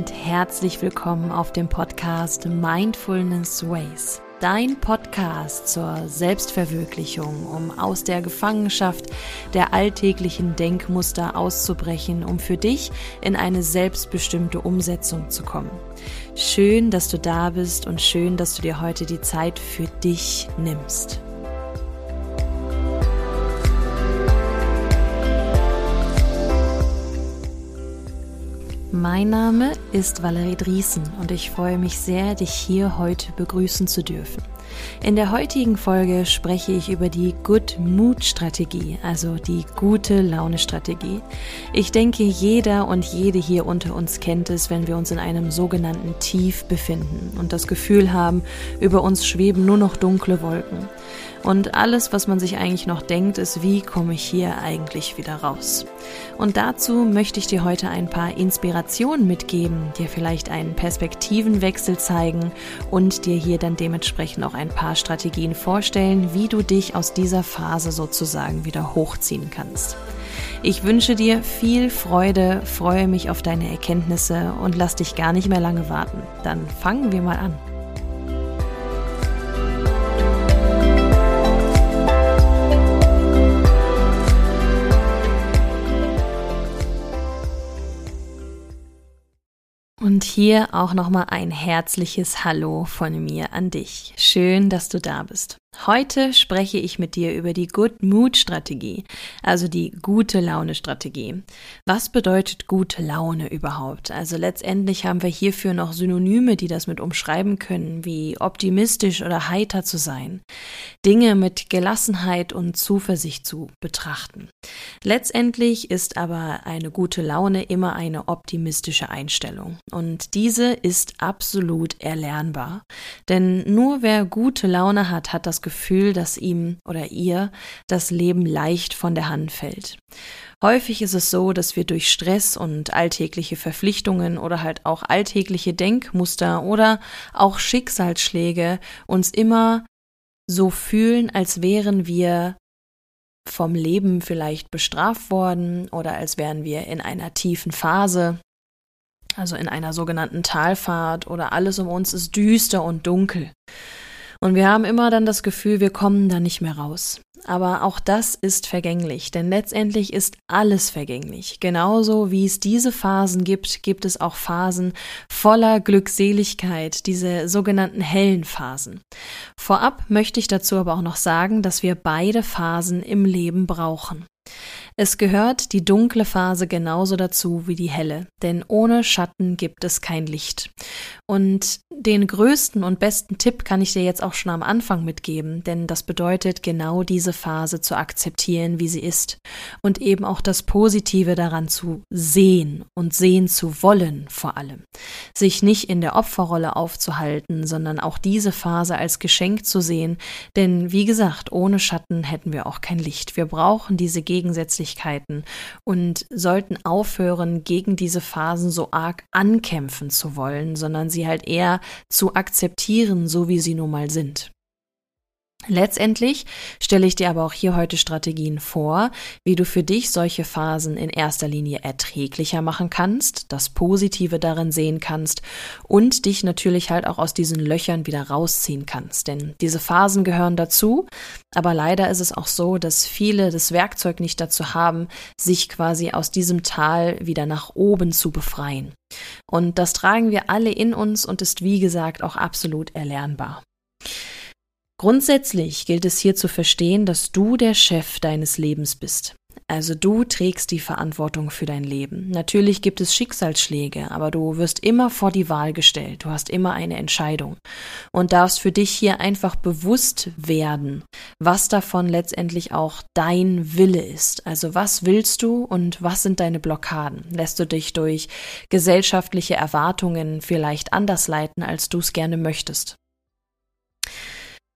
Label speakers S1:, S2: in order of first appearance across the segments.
S1: und herzlich willkommen auf dem Podcast Mindfulness Ways. Dein Podcast zur Selbstverwirklichung, um aus der Gefangenschaft der alltäglichen Denkmuster auszubrechen, um für dich in eine selbstbestimmte Umsetzung zu kommen. Schön, dass du da bist und schön, dass du dir heute die Zeit für dich nimmst. Mein Name ist Valerie Driesen und ich freue mich sehr, dich hier heute begrüßen zu dürfen. In der heutigen Folge spreche ich über die Good Mood Strategie, also die gute Laune Strategie. Ich denke, jeder und jede hier unter uns kennt es, wenn wir uns in einem sogenannten Tief befinden und das Gefühl haben, über uns schweben nur noch dunkle Wolken. Und alles, was man sich eigentlich noch denkt, ist, wie komme ich hier eigentlich wieder raus? Und dazu möchte ich dir heute ein paar Inspirationen mitgeben, dir vielleicht einen Perspektivenwechsel zeigen und dir hier dann dementsprechend auch ein paar Strategien vorstellen, wie du dich aus dieser Phase sozusagen wieder hochziehen kannst. Ich wünsche dir viel Freude, freue mich auf deine Erkenntnisse und lass dich gar nicht mehr lange warten. Dann fangen wir mal an. Hier auch nochmal ein herzliches Hallo von mir an dich. Schön, dass du da bist. Heute spreche ich mit dir über die Good Mood Strategie, also die gute Laune Strategie. Was bedeutet gute Laune überhaupt? Also letztendlich haben wir hierfür noch Synonyme, die das mit umschreiben können, wie optimistisch oder heiter zu sein, Dinge mit Gelassenheit und Zuversicht zu betrachten. Letztendlich ist aber eine gute Laune immer eine optimistische Einstellung und diese ist absolut erlernbar. Denn nur wer gute Laune hat, hat das Gefühl, dass ihm oder ihr das Leben leicht von der Hand fällt. Häufig ist es so, dass wir durch Stress und alltägliche Verpflichtungen oder halt auch alltägliche Denkmuster oder auch Schicksalsschläge uns immer so fühlen, als wären wir vom Leben vielleicht bestraft worden oder als wären wir in einer tiefen Phase, also in einer sogenannten Talfahrt oder alles um uns ist düster und dunkel. Und wir haben immer dann das Gefühl, wir kommen da nicht mehr raus. Aber auch das ist vergänglich, denn letztendlich ist alles vergänglich. Genauso wie es diese Phasen gibt, gibt es auch Phasen voller Glückseligkeit, diese sogenannten hellen Phasen. Vorab möchte ich dazu aber auch noch sagen, dass wir beide Phasen im Leben brauchen. Es gehört die dunkle Phase genauso dazu wie die helle, denn ohne Schatten gibt es kein Licht. Und den größten und besten Tipp kann ich dir jetzt auch schon am Anfang mitgeben, denn das bedeutet genau diese Phase zu akzeptieren, wie sie ist und eben auch das Positive daran zu sehen und sehen zu wollen vor allem. Sich nicht in der Opferrolle aufzuhalten, sondern auch diese Phase als Geschenk zu sehen, denn wie gesagt, ohne Schatten hätten wir auch kein Licht. Wir brauchen diese Gegensätzlichkeit Möglichkeiten und sollten aufhören, gegen diese Phasen so arg ankämpfen zu wollen, sondern sie halt eher zu akzeptieren, so wie sie nun mal sind. Letztendlich stelle ich dir aber auch hier heute Strategien vor, wie du für dich solche Phasen in erster Linie erträglicher machen kannst, das Positive darin sehen kannst und dich natürlich halt auch aus diesen Löchern wieder rausziehen kannst. Denn diese Phasen gehören dazu, aber leider ist es auch so, dass viele das Werkzeug nicht dazu haben, sich quasi aus diesem Tal wieder nach oben zu befreien. Und das tragen wir alle in uns und ist wie gesagt auch absolut erlernbar. Grundsätzlich gilt es hier zu verstehen, dass du der Chef deines Lebens bist. Also du trägst die Verantwortung für dein Leben. Natürlich gibt es Schicksalsschläge, aber du wirst immer vor die Wahl gestellt. Du hast immer eine Entscheidung und darfst für dich hier einfach bewusst werden, was davon letztendlich auch dein Wille ist. Also was willst du und was sind deine Blockaden? Lässt du dich durch gesellschaftliche Erwartungen vielleicht anders leiten, als du es gerne möchtest?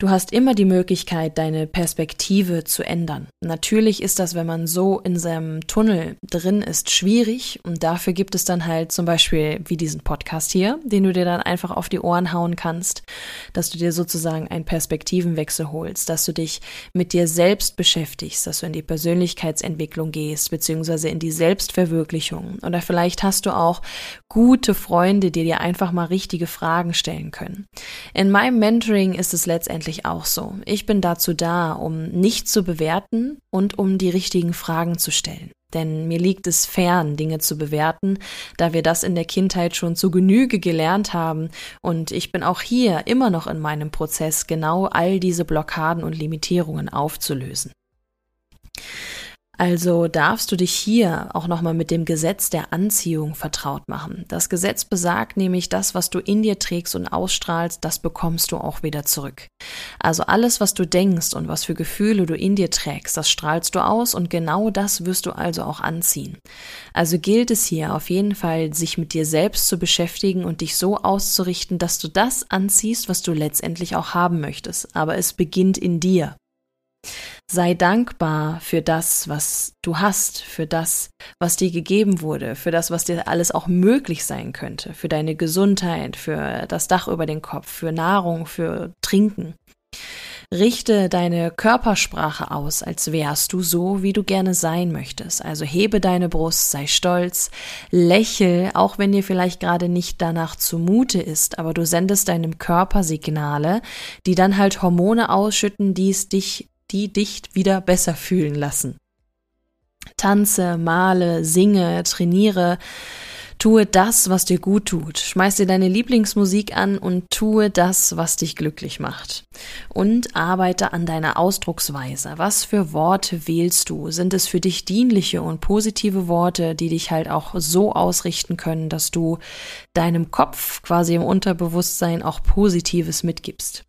S1: Du hast immer die Möglichkeit, deine Perspektive zu ändern. Natürlich ist das, wenn man so in seinem Tunnel drin ist, schwierig. Und dafür gibt es dann halt zum Beispiel wie diesen Podcast hier, den du dir dann einfach auf die Ohren hauen kannst, dass du dir sozusagen einen Perspektivenwechsel holst, dass du dich mit dir selbst beschäftigst, dass du in die Persönlichkeitsentwicklung gehst, beziehungsweise in die Selbstverwirklichung. Oder vielleicht hast du auch gute Freunde, die dir einfach mal richtige Fragen stellen können. In meinem Mentoring ist es letztendlich letztendlich auch so. Ich bin dazu da, um nicht zu bewerten und um die richtigen Fragen zu stellen. Denn mir liegt es fern, Dinge zu bewerten, da wir das in der Kindheit schon zu Genüge gelernt haben. Und ich bin auch hier immer noch in meinem Prozess, genau all diese Blockaden und Limitierungen aufzulösen. Also darfst du dich hier auch nochmal mit dem Gesetz der Anziehung vertraut machen. Das Gesetz besagt nämlich, das, was du in dir trägst und ausstrahlst, das bekommst du auch wieder zurück. Also alles, was du denkst und was für Gefühle du in dir trägst, das strahlst du aus und genau das wirst du also auch anziehen. Also gilt es hier auf jeden Fall, sich mit dir selbst zu beschäftigen und dich so auszurichten, dass du das anziehst, was du letztendlich auch haben möchtest. Aber es beginnt in dir. Sei dankbar für das, was du hast, für das, was dir gegeben wurde, für das, was dir alles auch möglich sein könnte, für deine Gesundheit, für das Dach über den Kopf, für Nahrung, für Trinken. Richte deine Körpersprache aus, als wärst du so, wie du gerne sein möchtest. Also hebe deine Brust, sei stolz, lächel, auch wenn dir vielleicht gerade nicht danach zumute ist, aber du sendest deinem Körper Signale, die dann halt Hormone ausschütten, die es dich die dich wieder besser fühlen lassen. Tanze, male, singe, trainiere, tue das, was dir gut tut. Schmeiß dir deine Lieblingsmusik an und tue das, was dich glücklich macht. Und arbeite an deiner Ausdrucksweise. Was für Worte wählst du? Sind es für dich dienliche und positive Worte, die dich halt auch so ausrichten können, dass du deinem Kopf quasi im Unterbewusstsein auch Positives mitgibst?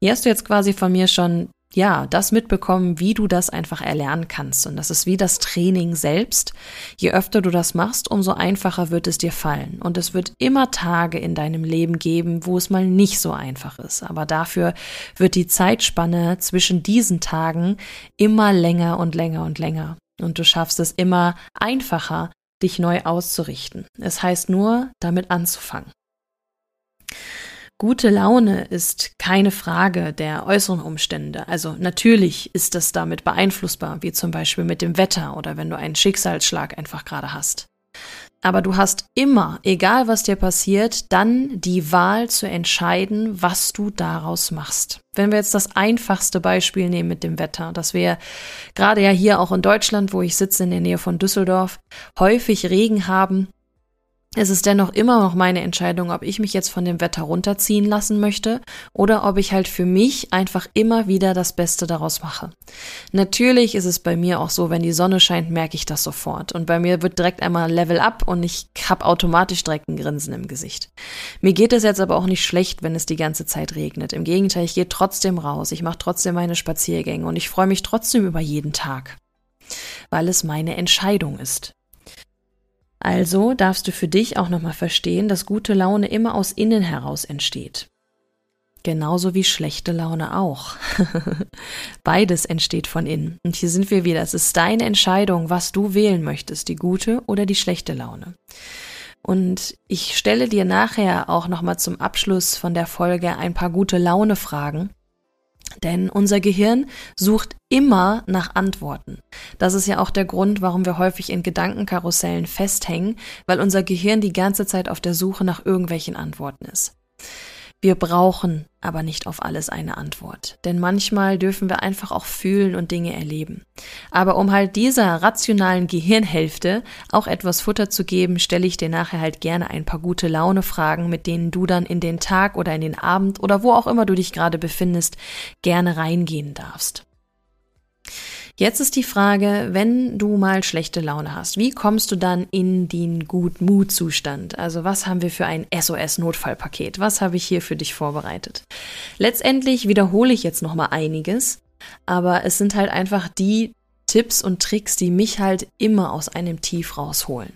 S1: Hier hast du jetzt quasi von mir schon ja, das mitbekommen, wie du das einfach erlernen kannst. Und das ist wie das Training selbst. Je öfter du das machst, umso einfacher wird es dir fallen. Und es wird immer Tage in deinem Leben geben, wo es mal nicht so einfach ist. Aber dafür wird die Zeitspanne zwischen diesen Tagen immer länger und länger und länger. Und du schaffst es immer einfacher, dich neu auszurichten. Es heißt nur, damit anzufangen. Gute Laune ist keine Frage der äußeren Umstände. Also natürlich ist das damit beeinflussbar, wie zum Beispiel mit dem Wetter oder wenn du einen Schicksalsschlag einfach gerade hast. Aber du hast immer, egal was dir passiert, dann die Wahl zu entscheiden, was du daraus machst. Wenn wir jetzt das einfachste Beispiel nehmen mit dem Wetter, dass wir gerade ja hier auch in Deutschland, wo ich sitze in der Nähe von Düsseldorf, häufig Regen haben, es ist dennoch immer noch meine Entscheidung, ob ich mich jetzt von dem Wetter runterziehen lassen möchte oder ob ich halt für mich einfach immer wieder das Beste daraus mache. Natürlich ist es bei mir auch so, wenn die Sonne scheint, merke ich das sofort. Und bei mir wird direkt einmal Level up und ich habe automatisch direkt ein Grinsen im Gesicht. Mir geht es jetzt aber auch nicht schlecht, wenn es die ganze Zeit regnet. Im Gegenteil, ich gehe trotzdem raus, ich mache trotzdem meine Spaziergänge und ich freue mich trotzdem über jeden Tag, weil es meine Entscheidung ist. Also darfst du für dich auch nochmal verstehen, dass gute Laune immer aus innen heraus entsteht. Genauso wie schlechte Laune auch. Beides entsteht von innen. Und hier sind wir wieder. Es ist deine Entscheidung, was du wählen möchtest, die gute oder die schlechte Laune. Und ich stelle dir nachher auch nochmal zum Abschluss von der Folge ein paar gute Laune Fragen, denn unser Gehirn sucht immer nach Antworten. Das ist ja auch der Grund, warum wir häufig in Gedankenkarussellen festhängen, weil unser Gehirn die ganze Zeit auf der Suche nach irgendwelchen Antworten ist. Wir brauchen aber nicht auf alles eine Antwort, denn manchmal dürfen wir einfach auch fühlen und Dinge erleben. Aber um halt dieser rationalen Gehirnhälfte auch etwas Futter zu geben, stelle ich dir nachher halt gerne ein paar gute Laune Fragen, mit denen du dann in den Tag oder in den Abend oder wo auch immer du dich gerade befindest, gerne reingehen darfst. Jetzt ist die Frage, wenn du mal schlechte Laune hast, wie kommst du dann in den Gut-Mut-Zustand? Also was haben wir für ein SOS-Notfallpaket? Was habe ich hier für dich vorbereitet? Letztendlich wiederhole ich jetzt nochmal einiges, aber es sind halt einfach die Tipps und Tricks, die mich halt immer aus einem Tief rausholen.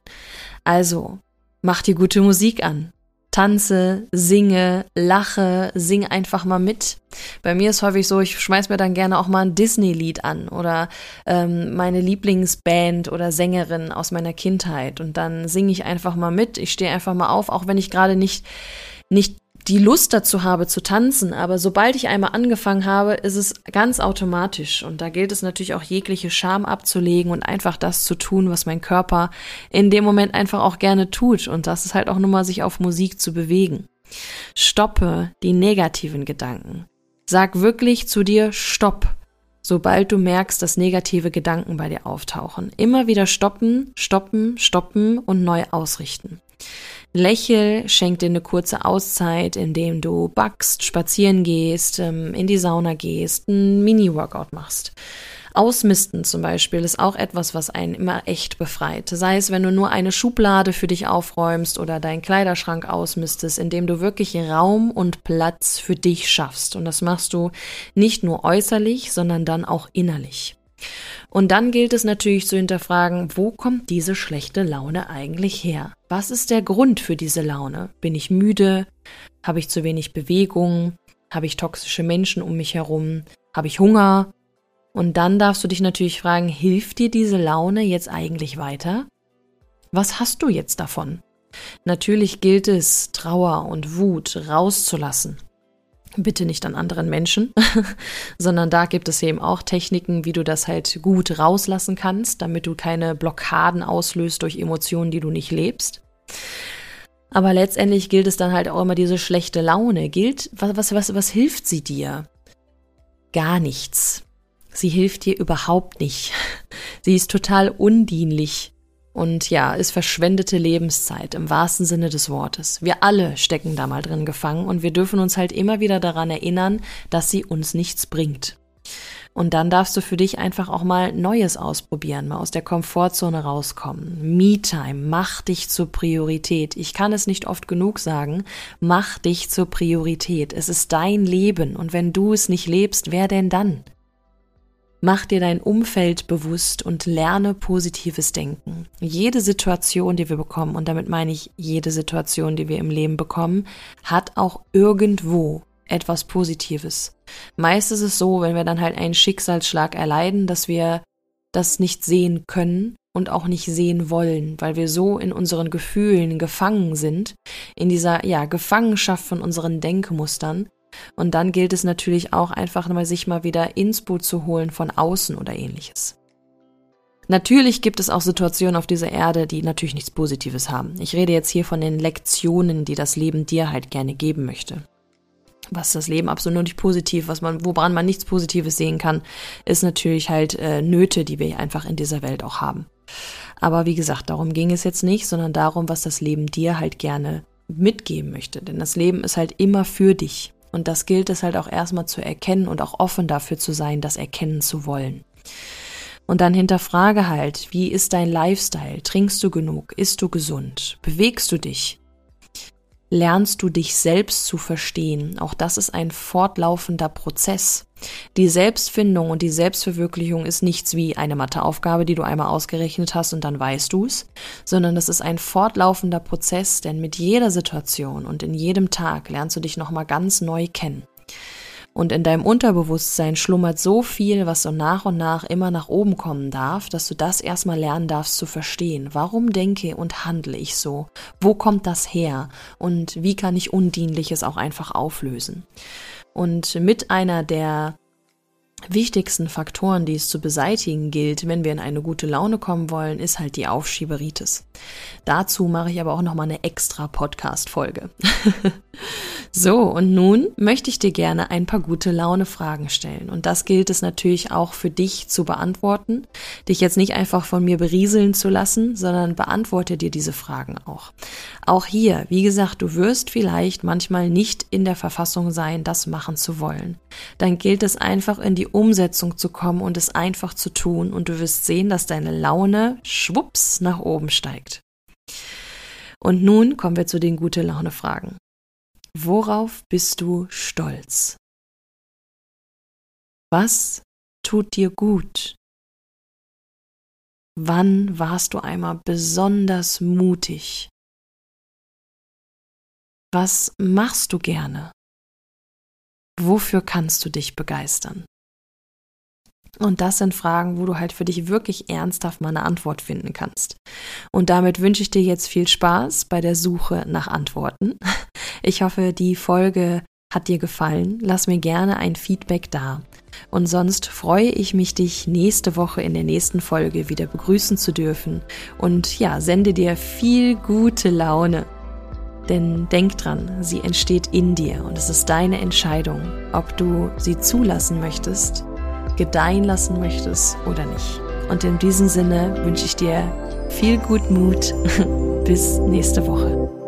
S1: Also, mach dir gute Musik an, tanze, singe, lache, sing einfach mal mit. Bei mir ist häufig so, ich schmeiß mir dann gerne auch mal ein Disney-Lied an oder ähm, meine Lieblingsband oder Sängerin aus meiner Kindheit und dann singe ich einfach mal mit. Ich stehe einfach mal auf, auch wenn ich gerade nicht nicht die Lust dazu habe zu tanzen, aber sobald ich einmal angefangen habe, ist es ganz automatisch und da gilt es natürlich auch jegliche Scham abzulegen und einfach das zu tun, was mein Körper in dem Moment einfach auch gerne tut und das ist halt auch nur mal sich auf Musik zu bewegen. Stoppe die negativen Gedanken. Sag wirklich zu dir Stopp, sobald du merkst, dass negative Gedanken bei dir auftauchen. Immer wieder stoppen, stoppen, stoppen und neu ausrichten. Lächel, schenk dir eine kurze Auszeit, indem du backst, spazieren gehst, ähm, in die Sauna gehst, ein Mini-Workout machst. Ausmisten zum Beispiel ist auch etwas, was einen immer echt befreit. Sei es, wenn du nur eine Schublade für dich aufräumst oder deinen Kleiderschrank ausmistest, indem du wirklich Raum und Platz für dich schaffst. Und das machst du nicht nur äußerlich, sondern dann auch innerlich. Und dann gilt es natürlich zu hinterfragen, wo kommt diese schlechte Laune eigentlich her? Was ist der Grund für diese Laune? Bin ich müde? Habe ich zu wenig Bewegung? Habe ich toxische Menschen um mich herum? Habe ich Hunger? Und dann darfst du dich natürlich fragen, hilft dir diese Laune jetzt eigentlich weiter? Was hast du jetzt davon? Natürlich gilt es, Trauer und Wut rauszulassen. Bitte nicht an anderen Menschen, sondern da gibt es eben auch Techniken, wie du das halt gut rauslassen kannst, damit du keine Blockaden auslöst durch Emotionen, die du nicht lebst. Aber letztendlich gilt es dann halt auch immer diese schlechte Laune. Gilt, was, was, was, was hilft sie dir? Gar nichts. Sie hilft dir überhaupt nicht. Sie ist total undienlich und ja, ist verschwendete Lebenszeit im wahrsten Sinne des Wortes. Wir alle stecken da mal drin gefangen und wir dürfen uns halt immer wieder daran erinnern, dass sie uns nichts bringt. Und dann darfst du für dich einfach auch mal Neues ausprobieren, mal aus der Komfortzone rauskommen. Me-Time, mach dich zur Priorität. Ich kann es nicht oft genug sagen, mach dich zur Priorität. Es ist dein Leben und wenn du es nicht lebst, wer denn dann? Mach dir dein Umfeld bewusst und lerne positives Denken. Jede Situation, die wir bekommen, und damit meine ich jede Situation, die wir im Leben bekommen, hat auch irgendwo etwas Positives. Meist ist es so, wenn wir dann halt einen Schicksalsschlag erleiden, dass wir das nicht sehen können und auch nicht sehen wollen, weil wir so in unseren Gefühlen gefangen sind, in dieser ja Gefangenschaft von unseren Denkmustern, und dann gilt es natürlich auch einfach mal sich mal wieder ins Boot zu holen von außen oder ähnliches. Natürlich gibt es auch Situationen auf dieser Erde, die natürlich nichts Positives haben. Ich rede jetzt hier von den Lektionen, die das Leben dir halt gerne geben möchte. Was das Leben absolut nicht positiv, was man, woran man nichts Positives sehen kann, ist natürlich halt äh, Nöte, die wir einfach in dieser Welt auch haben. Aber wie gesagt, darum ging es jetzt nicht, sondern darum, was das Leben dir halt gerne mitgeben möchte. Denn das Leben ist halt immer für dich. Und das gilt es halt auch erstmal zu erkennen und auch offen dafür zu sein, das erkennen zu wollen. Und dann hinterfrage halt, wie ist dein Lifestyle? Trinkst du genug? Isst du gesund? Bewegst du dich? Lernst du dich selbst zu verstehen. Auch das ist ein fortlaufender Prozess. Die Selbstfindung und die Selbstverwirklichung ist nichts wie eine Matheaufgabe, die du einmal ausgerechnet hast und dann weißt du es, sondern das ist ein fortlaufender Prozess, denn mit jeder Situation und in jedem Tag lernst du dich nochmal ganz neu kennen. Und in deinem Unterbewusstsein schlummert so viel, was so nach und nach immer nach oben kommen darf, dass du das erstmal lernen darfst zu verstehen. Warum denke und handle ich so? Wo kommt das her? Und wie kann ich Undienliches auch einfach auflösen? Und mit einer der wichtigsten Faktoren, die es zu beseitigen gilt, wenn wir in eine gute Laune kommen wollen, ist halt die Aufschieberitis. Dazu mache ich aber auch noch mal eine extra Podcast Folge. So, und nun möchte ich dir gerne ein paar gute Laune Fragen stellen. Und das gilt es natürlich auch für dich zu beantworten. Dich jetzt nicht einfach von mir berieseln zu lassen, sondern beantworte dir diese Fragen auch. Auch hier, wie gesagt, du wirst vielleicht manchmal nicht in der Verfassung sein, das machen zu wollen. Dann gilt es einfach in die Umsetzung zu kommen und es einfach zu tun und du wirst sehen, dass deine Laune schwupps nach oben steigt. Und nun kommen wir zu den gute Laune Fragen. Worauf bist du stolz? Was tut dir gut? Wann warst du einmal besonders mutig? Was machst du gerne? Wofür kannst du dich begeistern? Und das sind Fragen, wo du halt für dich wirklich ernsthaft mal eine Antwort finden kannst. Und damit wünsche ich dir jetzt viel Spaß bei der Suche nach Antworten. Ich hoffe, die Folge hat dir gefallen. Lass mir gerne ein Feedback da. Und sonst freue ich mich, dich nächste Woche in der nächsten Folge wieder begrüßen zu dürfen. Und ja, sende dir viel gute Laune. Denn denk dran, sie entsteht in dir und es ist deine Entscheidung, ob du sie zulassen möchtest gedeihen lassen möchtest oder nicht. Und in diesem Sinne wünsche ich dir viel Gutmut. Bis nächste Woche.